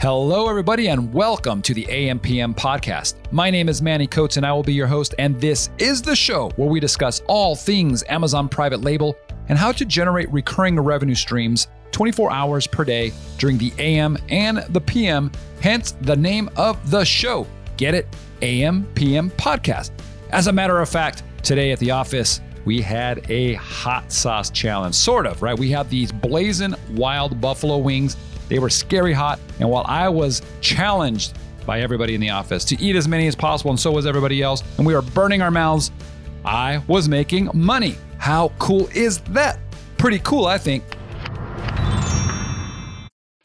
Hello, everybody, and welcome to the AMPM podcast. My name is Manny Coats, and I will be your host. And this is the show where we discuss all things Amazon private label and how to generate recurring revenue streams 24 hours per day during the AM and the PM, hence the name of the show. Get it? AMPM podcast. As a matter of fact, today at the office, we had a hot sauce challenge, sort of, right? We had these blazing wild buffalo wings they were scary hot. And while I was challenged by everybody in the office to eat as many as possible, and so was everybody else, and we were burning our mouths, I was making money. How cool is that? Pretty cool, I think.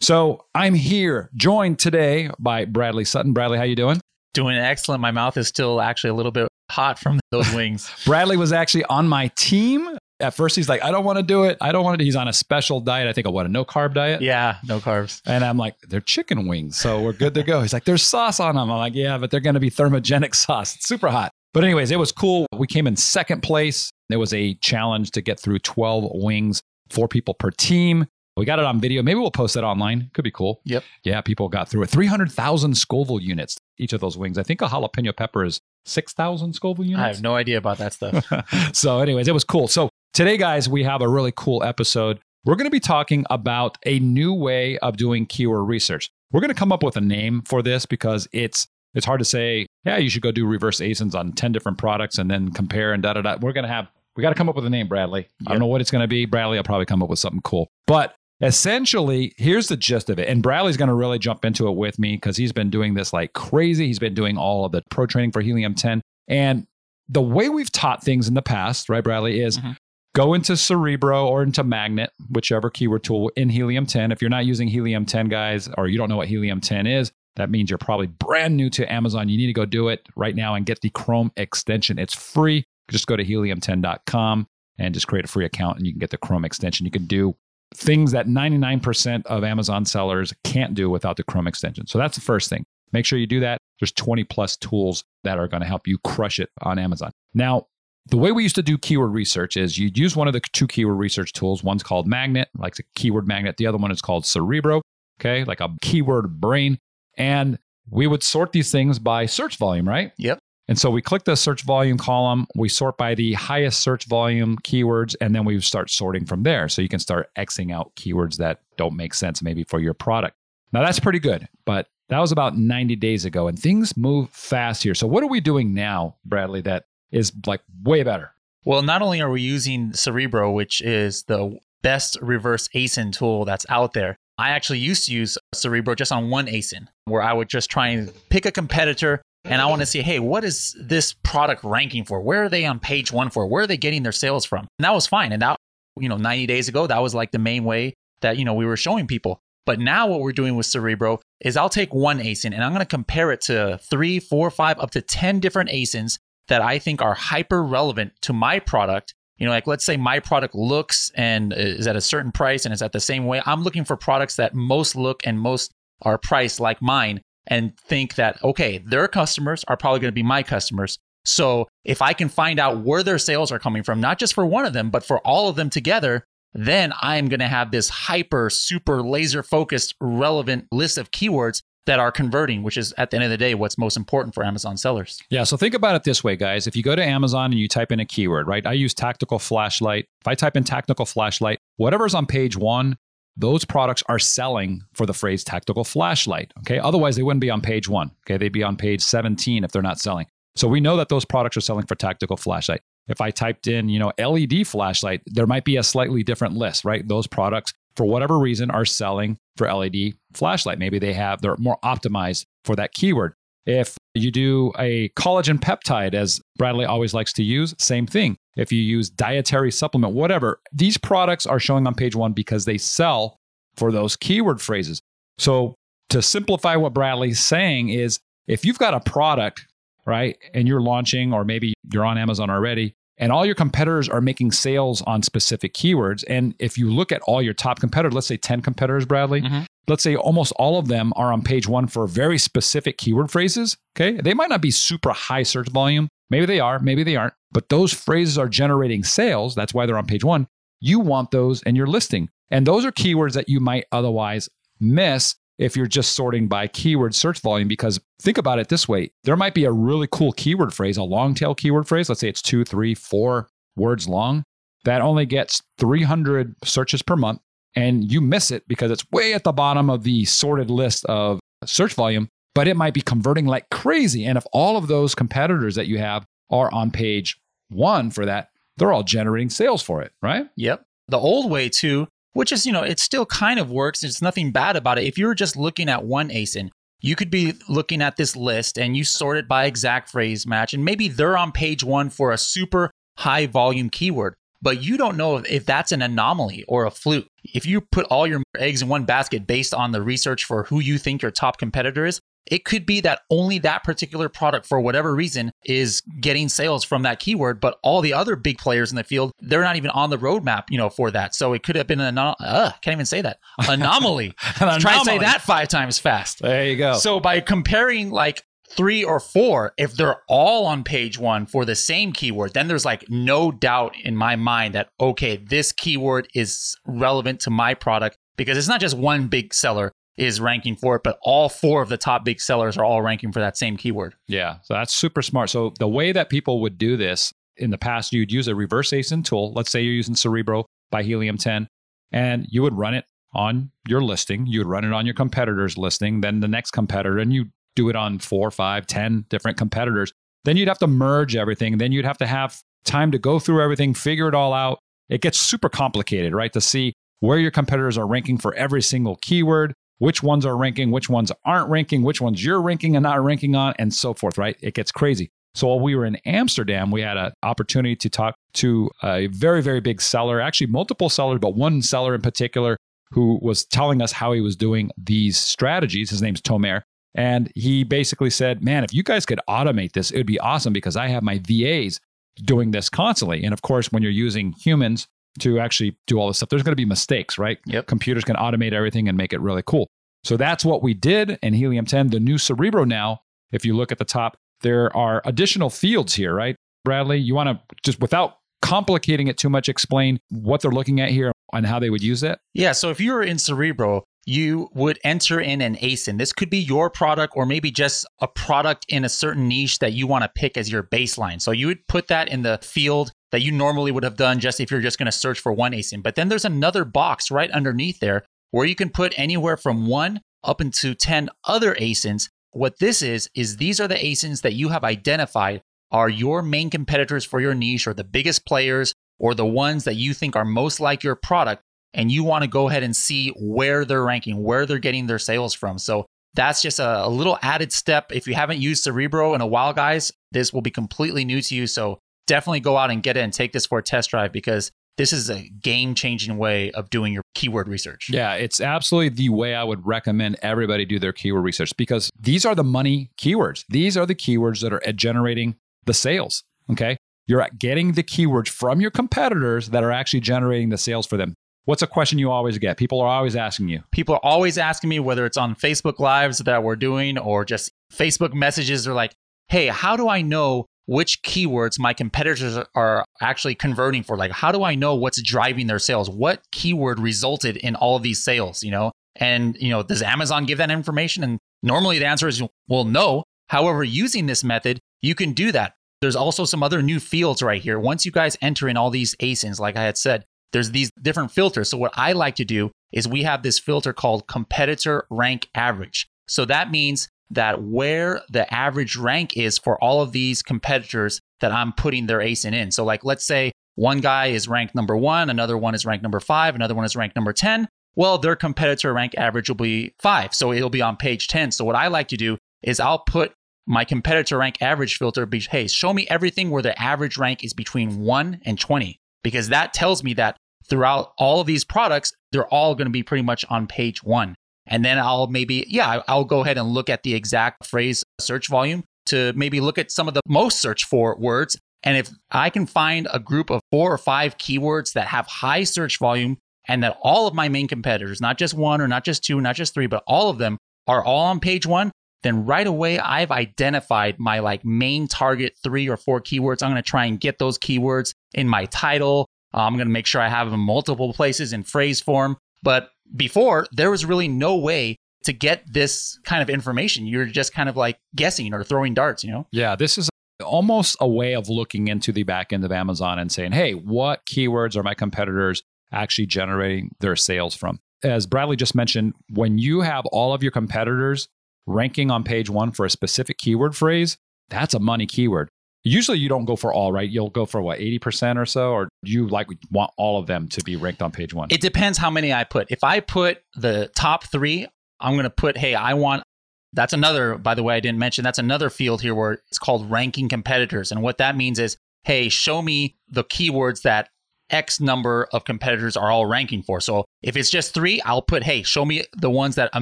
So I'm here, joined today by Bradley Sutton. Bradley, how you doing? Doing excellent. My mouth is still actually a little bit hot from those wings. Bradley was actually on my team at first he's like, I don't want to do it. I don't want to. He's on a special diet. I think a what a no carb diet. Yeah, no carbs. And I'm like, they're chicken wings, so we're good to go. He's like, there's sauce on them. I'm like, yeah, but they're going to be thermogenic sauce. It's super hot. But anyways, it was cool. We came in second place. There was a challenge to get through 12 wings, four people per team. We got it on video. Maybe we'll post that online. Could be cool. Yep. Yeah, people got through it. 300,000 Scoville units, each of those wings. I think a jalapeno pepper is 6,000 Scoville units. I have no idea about that stuff. so, anyways, it was cool. So, Today, guys, we have a really cool episode. We're going to be talking about a new way of doing keyword research. We're going to come up with a name for this because it's it's hard to say, yeah, you should go do reverse ASINs on 10 different products and then compare and da da da. We're going to have, we got to come up with a name, Bradley. Yep. I don't know what it's going to be. Bradley I'll probably come up with something cool. But essentially, here's the gist of it. And Bradley's going to really jump into it with me because he's been doing this like crazy. He's been doing all of the pro training for Helium 10. And the way we've taught things in the past, right, Bradley, is mm-hmm go into Cerebro or into Magnet, whichever keyword tool in Helium 10. If you're not using Helium 10, guys, or you don't know what Helium 10 is, that means you're probably brand new to Amazon. You need to go do it right now and get the Chrome extension. It's free. Just go to helium10.com and just create a free account and you can get the Chrome extension. You can do things that 99% of Amazon sellers can't do without the Chrome extension. So that's the first thing. Make sure you do that. There's 20 plus tools that are going to help you crush it on Amazon. Now, the way we used to do keyword research is you'd use one of the two keyword research tools. One's called Magnet, like a keyword magnet. The other one is called Cerebro, okay, like a keyword brain. And we would sort these things by search volume, right? Yep. And so we click the search volume column, we sort by the highest search volume keywords, and then we start sorting from there. So you can start Xing out keywords that don't make sense maybe for your product. Now that's pretty good, but that was about 90 days ago, and things move fast here. So what are we doing now, Bradley, that is like way better. Well, not only are we using Cerebro, which is the best reverse ASIN tool that's out there, I actually used to use Cerebro just on one ASIN, where I would just try and pick a competitor and I want to see, hey, what is this product ranking for? Where are they on page one for? Where are they getting their sales from? And that was fine. And that, you know, 90 days ago, that was like the main way that, you know, we were showing people. But now what we're doing with Cerebro is I'll take one ASIN and I'm going to compare it to three, four, five, up to 10 different ASINs that I think are hyper relevant to my product. You know, like let's say my product looks and is at a certain price and is at the same way. I'm looking for products that most look and most are priced like mine and think that, okay, their customers are probably going to be my customers. So if I can find out where their sales are coming from, not just for one of them, but for all of them together, then I'm going to have this hyper, super laser focused, relevant list of keywords that are converting, which is at the end of the day what's most important for Amazon sellers. Yeah, so think about it this way, guys. If you go to Amazon and you type in a keyword, right? I use tactical flashlight. If I type in tactical flashlight, whatever's on page one, those products are selling for the phrase tactical flashlight. Okay. Otherwise, they wouldn't be on page one. Okay. They'd be on page 17 if they're not selling. So we know that those products are selling for tactical flashlight. If I typed in, you know, LED flashlight, there might be a slightly different list, right? Those products for whatever reason, are selling for LED flashlight. Maybe they have, they're more optimized for that keyword. If you do a collagen peptide, as Bradley always likes to use, same thing. If you use dietary supplement, whatever, these products are showing on page one because they sell for those keyword phrases. So to simplify what Bradley's saying is if you've got a product right? And you're launching, or maybe you're on Amazon already, and all your competitors are making sales on specific keywords. And if you look at all your top competitors, let's say 10 competitors, Bradley, Mhm. let's say almost all of them are on page one for very specific keyword phrases. Okay. They might not be super high search volume. Maybe they are, maybe they aren't, but those phrases are generating sales. That's why they're on page one. You want those in your listing. And those are keywords that you might otherwise miss if you're just sorting by keyword search volume. Because think about it this way there might be a really cool keyword phrase, a long tail keyword phrase. Let's say it's two, three, four words long that only gets 300 searches per month. And you miss it because it's way at the bottom of the sorted list of search volume, but it might be converting like crazy. And if all of those competitors that you have are on page one for that, they're all generating sales for it, right? Yep. The old way too, which is, you know, it still kind of works. There's nothing bad about it. If you were just looking at one ASIN, you could be looking at this list and you sort it by exact phrase match, and maybe they're on page one for a super high volume keyword, but you don't know if, if that's an anomaly or a fluke. If you put all your eggs in one basket based on the research for who you think your top competitor is, it could be that only that particular product, for whatever reason, is getting sales from that keyword, but all the other big players in the field, they're not even on the roadmap, you know, for that. So it could have been an anom- uh, can't even say that anomaly. An Try and say that five times fast. There you go. So by comparing like three or four, if they're all on page one for the same keyword, then there's like no doubt in my mind that, okay, this keyword is relevant to my product because it's not just one big seller is ranking for it, but all four of the top big sellers are all ranking for that same keyword. Yeah, so that's super smart. So the way that people would do this in the past, you'd use a reverse ASIN tool. Let's say you're using Cerebro by Helium 10, and you would run it on your listing. You would run it on your competitor's listing, then the next competitor, and you do it on four, five, ten different competitors. Then you'd have to merge everything. Then you'd have to have time to go through everything, figure it all out. It gets super complicated, right? To see where your competitors are ranking for every single keyword, which ones are ranking, which ones aren't ranking, which ones you're ranking and not ranking on, and so forth, right? It gets crazy. So while we were in Amsterdam, we had an opportunity to talk to a very, very big seller, actually multiple sellers, but one seller in particular who was telling us how he was doing these strategies. His name's Tomer. And he basically said, Man, if you guys could automate this, it would be awesome because I have my VAs doing this constantly. And of course, when you're using humans to actually do all this stuff, there's going to be mistakes, right? Yep. Computers can automate everything and make it really cool. So that's what we did in Helium 10. The new Cerebro now, if you look at the top, there are additional fields here, right? Bradley, you want to just without complicating it too much, explain what they're looking at here and how they would use it? Yeah. So if you were in Cerebro, you would enter in an ASIN. This could be your product or maybe just a product in a certain niche that you want to pick as your baseline. So you would put that in the field that you normally would have done just if you're just going to search for one ASIN. But then there's another box right underneath there where you can put anywhere from one up into 10 other ASINs. What this is, is these are the ASINs that you have identified are your main competitors for your niche or the biggest players or the ones that you think are most like your product and you want to go ahead and see where they're ranking, where they're getting their sales from. So that's just a, a, little added step. If you haven't used Cerebro in a while, guys, this will be completely new to you. So definitely go out and get it and take this for a test drive because this is a game changing way of doing your keyword research. Yeah, it's absolutely the way I would recommend everybody do their keyword research because these are the money keywords. These are the keywords that are generating the sales. Okay. You're getting the keywords from your competitors that are actually generating the sales for them. What's a question you always get? People are always asking you. People are always asking me whether it's on Facebook Lives that we're doing or just Facebook messages. They're like, hey, how do I know which keywords my competitors are actually converting for? Like, how do I know what's driving their sales? What keyword resulted in all of these sales, you know? And, you know, does Amazon give that information? And normally the answer is, well, no. However, using this method, you can do that. There's also some other new fields right here. Once you guys enter in all these ASINs, like I had said, there's these different filters. So what I like to do is we have this filter called competitor rank average. So that means that where the average rank is for all of these competitors that I'm putting their ASIN in. So like let's say one guy is ranked number 1, another one is ranked number 5, another one is ranked number 10. Well, their competitor rank average will be 5. So it'll be on page 10. So what I like to do is I'll put my competitor rank average filter be hey, show me everything where the average rank is between 1 and 20 because that tells me that throughout all of these products, they're all going to be pretty much on page one. And then I'll maybe, yeah, I'll go ahead and look at the exact phrase search volume to maybe look at some of the most searched for words. And if I can find a group of four or five keywords that have high search volume and that all of my main competitors, not just one or not just two, not just three, but all of them are all on page one, then right away I've identified my like main target three or four keywords. I'm going to try and get those keywords in my title. Uh, I'm going to make sure I have them multiple places in phrase form. But before, there was really no way to get this kind of information. You're just kind of like guessing or throwing darts, you know? Yeah, this is almost a way of looking into the back end of Amazon and saying, hey, what keywords are my competitors actually generating their sales from? As Bradley just mentioned, when you have all of your competitors ranking on page one for a specific keyword phrase, that's a money keyword. Usually you don't go for all, right? You'll go for what, 80% or so? Or do you like want all of them to be ranked on page one? It depends how many I put. If I put the top three, I'm going to put, hey, I want, that's another, by the way, I didn't mention, that's another field here where it's called ranking competitors. And what that means is, hey, show me the keywords that X number of competitors are all ranking for. So if it's just three, I'll put, hey, show me the ones that a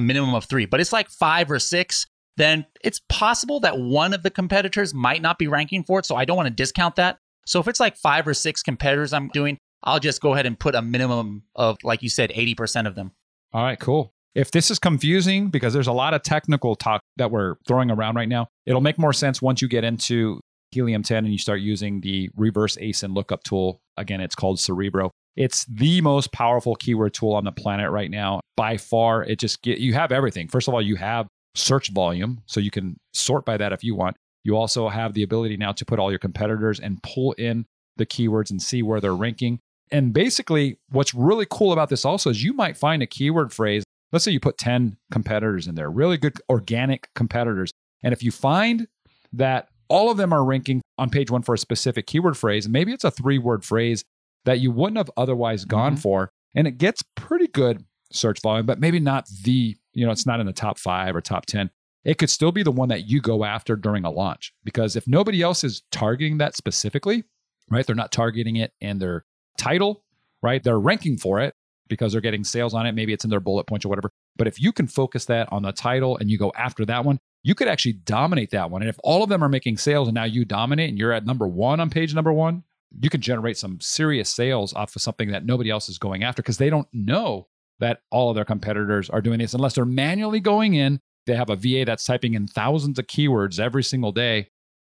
minimum of three. But it's like five or six, then it's possible that one of the competitors might not be ranking for it. So I don't want to discount that. So if it's like five or six competitors I'm doing, I'll just go ahead and put a minimum of, like you said, 80% of them. All right, cool. If this is confusing because there's a lot of technical talk that we're throwing around right now, it'll make more sense once you get into Helium 10 and you start using the reverse ASIN lookup tool. Again, it's called Cerebro. It's the most powerful keyword tool on the planet right now. By far, it just get you have everything. First of all, you have search volume, so you can sort by that if you want. You also have the ability now to put all your competitors and pull in the keywords and see where they're ranking. And basically, what's really cool about this also is you might find a keyword phrase. Let's say you put 10 competitors in there, really good organic competitors. And if you find that all of them are ranking on page one for a specific keyword phrase. Maybe it's a three word phrase that you wouldn't have otherwise gone mm-hmm. for. And it gets pretty good search volume, but maybe not the, you know, it's not in the top five or top 10. It could still be the one that you go after during a launch. Because if nobody else is targeting that specifically, right, they're not targeting it in their title, right? They're ranking for it because they're getting sales on it. Maybe it's in their bullet points or whatever. But if you can focus that on the title and you go after that one, you could actually dominate that one. And if all of them are making sales and now you dominate and you're at number one on page number one, you can generate some serious sales off of something that nobody else is going after because they don't know that all of their competitors are doing this unless they're manually going in. They have a VA that's typing in thousands of keywords every single day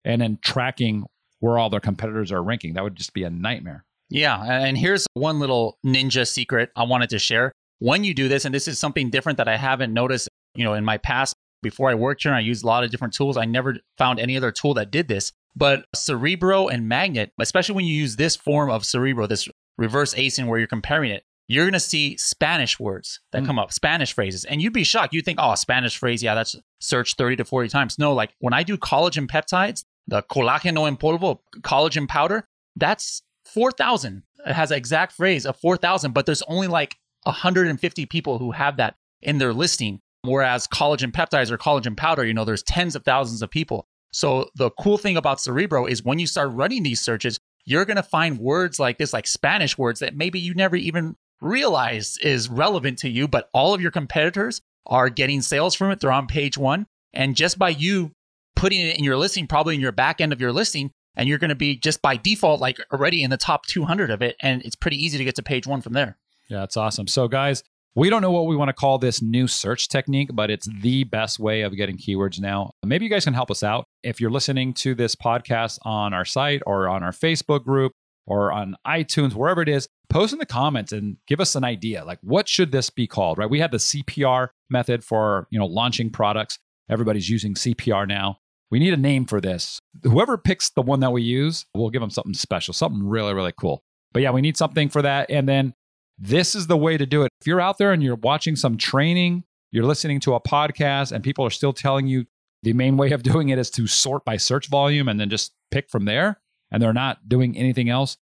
and then tracking where all their competitors are ranking. That would just be a nightmare. Yeah. And here's one little ninja secret I wanted to share. When you do this, and this is something different that I haven't noticed, you know, in my past before I worked here, I used a lot of different tools. I never found any other tool that did this. But Cerebro and Magnet, especially when you use this form of Cerebro, this reverse ASIN where you're comparing it, you're going to see Spanish words that mm. come up, Spanish phrases. And you'd be shocked. You'd think, oh, Spanish phrase, yeah, that's searched 30 to 40 times. No, like when I do collagen peptides, the colágeno en polvo, collagen powder, that's 4,000. It has an exact phrase of 4,000, but there's only like 150 people who have that in their listing. Whereas collagen peptides or collagen powder, you know, there's tens of thousands of people. So the cool thing about Cerebro is when you start running these searches, you're going to find words like this, like Spanish words that maybe you never even realized is relevant to you, but all of your competitors are getting sales from it. They're on page one. And just by you putting it in your listing, probably in your back end of your listing, and you're going to be just by default, like already in the top 200 of it. And it's pretty easy to get to page one from there. Yeah, that's awesome. So, guys, we don't know what we want to call this new search technique, but it's the best way of getting keywords now. Maybe you guys can help us out. If you're listening to this podcast on our site or on our Facebook group or on iTunes, wherever it is, post in the comments and give us an idea. Like, what should this be called? Right? We had the CPR method for you know launching products. Everybody's using CPR now. We need a name for this. Whoever picks the one that we use, we'll give them something special, something really, really cool. But yeah, we need something for that. And then this is the way to do it. If you're out there and you're watching some training, you're listening to a podcast, and people are still telling you the main way of doing it is to sort by search volume and then just pick from there, and they're not doing anything else,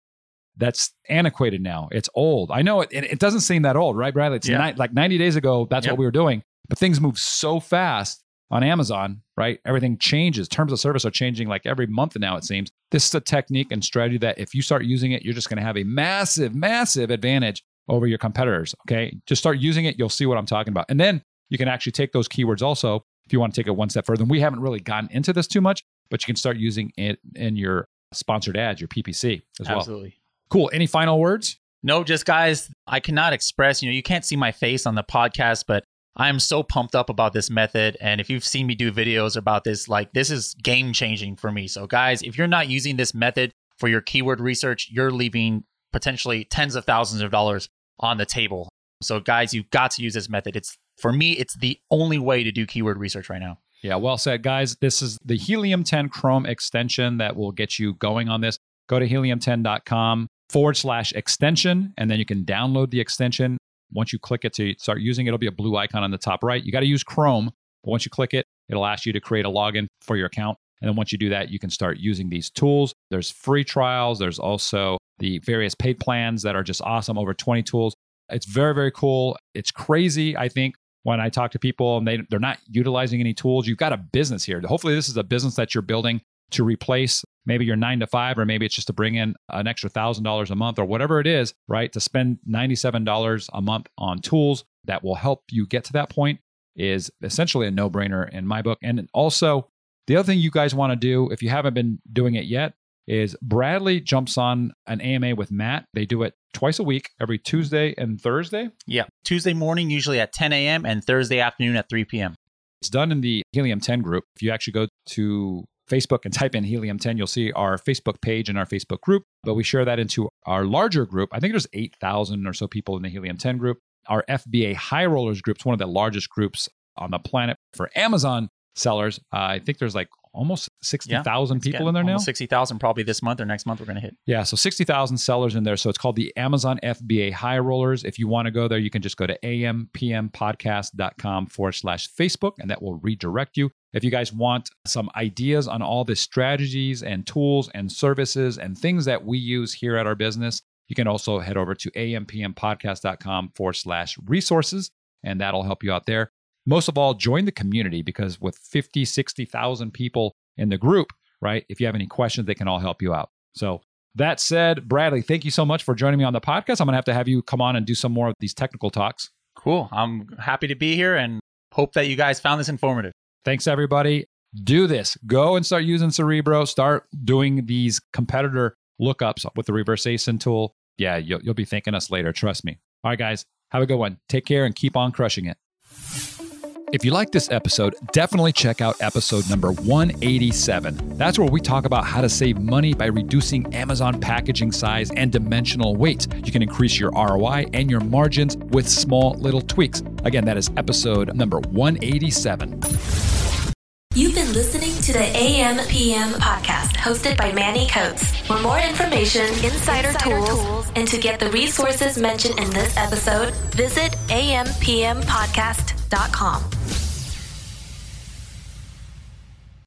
that's antiquated now. It's old. I know it, it, doesn't seem that old, right, Bradley? It's yeah. ni- like 90 days ago, that's yep. what we were doing. But things move so fast on Amazon, right? Everything changes. Terms of service are changing like every month now, it seems. This is a technique and strategy that if you start using it, you're just going to have a massive, massive advantage over your competitors. Okay. Just start using it. You'll see what I'm talking about. And then you can actually take those keywords also, if you want to take it one step further. And we haven't really gotten into this too much, but you can start using it in your sponsored ads, your PPC as well. Absolutely. Cool. Any final words? No, just guys, I cannot express, you know, you can't see my face on the podcast, but I am so pumped up about this method. And if you've seen me do videos about this, like this is game changing for me. So, guys, if you're not using this method for your keyword research, you're leaving potentially tens of thousands of dollars on the table. So, guys, you've got to use this method. It's for me, it's the only way to do keyword research right now. Yeah, well said, guys. This is the Helium 10 Chrome extension that will get you going on this. Go to helium10.com forward slash extension, and then you can download the extension. Once you click it to start using it, it'll be a blue icon on the top right. You got to use Chrome, but once you click it, it'll ask you to create a login for your account. And then once you do that, you can start using these tools. There's free trials. There's also the various paid plans that are just awesome, over 20 tools. It's very, very cool. It's crazy, I think, when I talk to people and they, they're not utilizing any tools. You've got a business here. Hopefully, this is a business that you're building to replace maybe your nine to five, or maybe it's just to bring in an extra thousand dollars a month or whatever it is, right? To spend $97 a month on tools that will help you get to that point is essentially a no brainer in my book. And also, the other thing you guys want to do, if you haven't been doing it yet, is Bradley jumps on an AMA with Matt. They do it twice a week, every Tuesday and Thursday. Yeah. Tuesday morning, usually at 10 a.m., and Thursday afternoon at 3 p.m. It's done in the Helium 10 group. If you actually go to Facebook and type in Helium 10, you'll see our Facebook page and our Facebook group. But we share that into our larger group. I think there's 8,000 or so people in the Helium 10 group. Our FBA High Rollers group is one of the largest groups on the planet for Amazon sellers. Uh, I think there's like almost 60,000 It's people in there now. almost 60,000 probably this month or next month we're going to hit. Yeah, so 60,000 sellers in there. So it's called the Amazon FBA High Rollers. If you want to go there, you can just go to ampmpodcast.com forward slash Facebook, and that will redirect you. If you guys want some ideas on all the strategies and tools and services and things that we use here at our business, you can also head over to ampmpodcast.com forward slash resources, and that'll help you out there. Most of all, join the community because with 50, 60,000 people in the group, right? If you have any questions, they can all help you out. So, that said, Bradley, thank you so much for joining me on the podcast. I'm going to have to have you come on and do some more of these technical talks. Cool. I'm happy to be here and hope that you guys found this informative. Thanks, everybody. Do this. Go and start using Cerebro. Start doing these competitor lookups with the reverse ASIN tool. Yeah, you'll, you'll be thanking us later. Trust me. All right, guys, have a good one. Take care and keep on crushing it. If you like this episode, definitely check out episode number 187. That's where we talk about how to save money by reducing Amazon packaging size and dimensional weights. You can increase your ROI and your margins with small little tweaks. Again, that is episode number 187. You've been listening to the AM PM podcast hosted by Manny Coats. For more information, insider, tools, and to get the resources mentioned in this episode, visit ampmpodcast.com. Inc.com.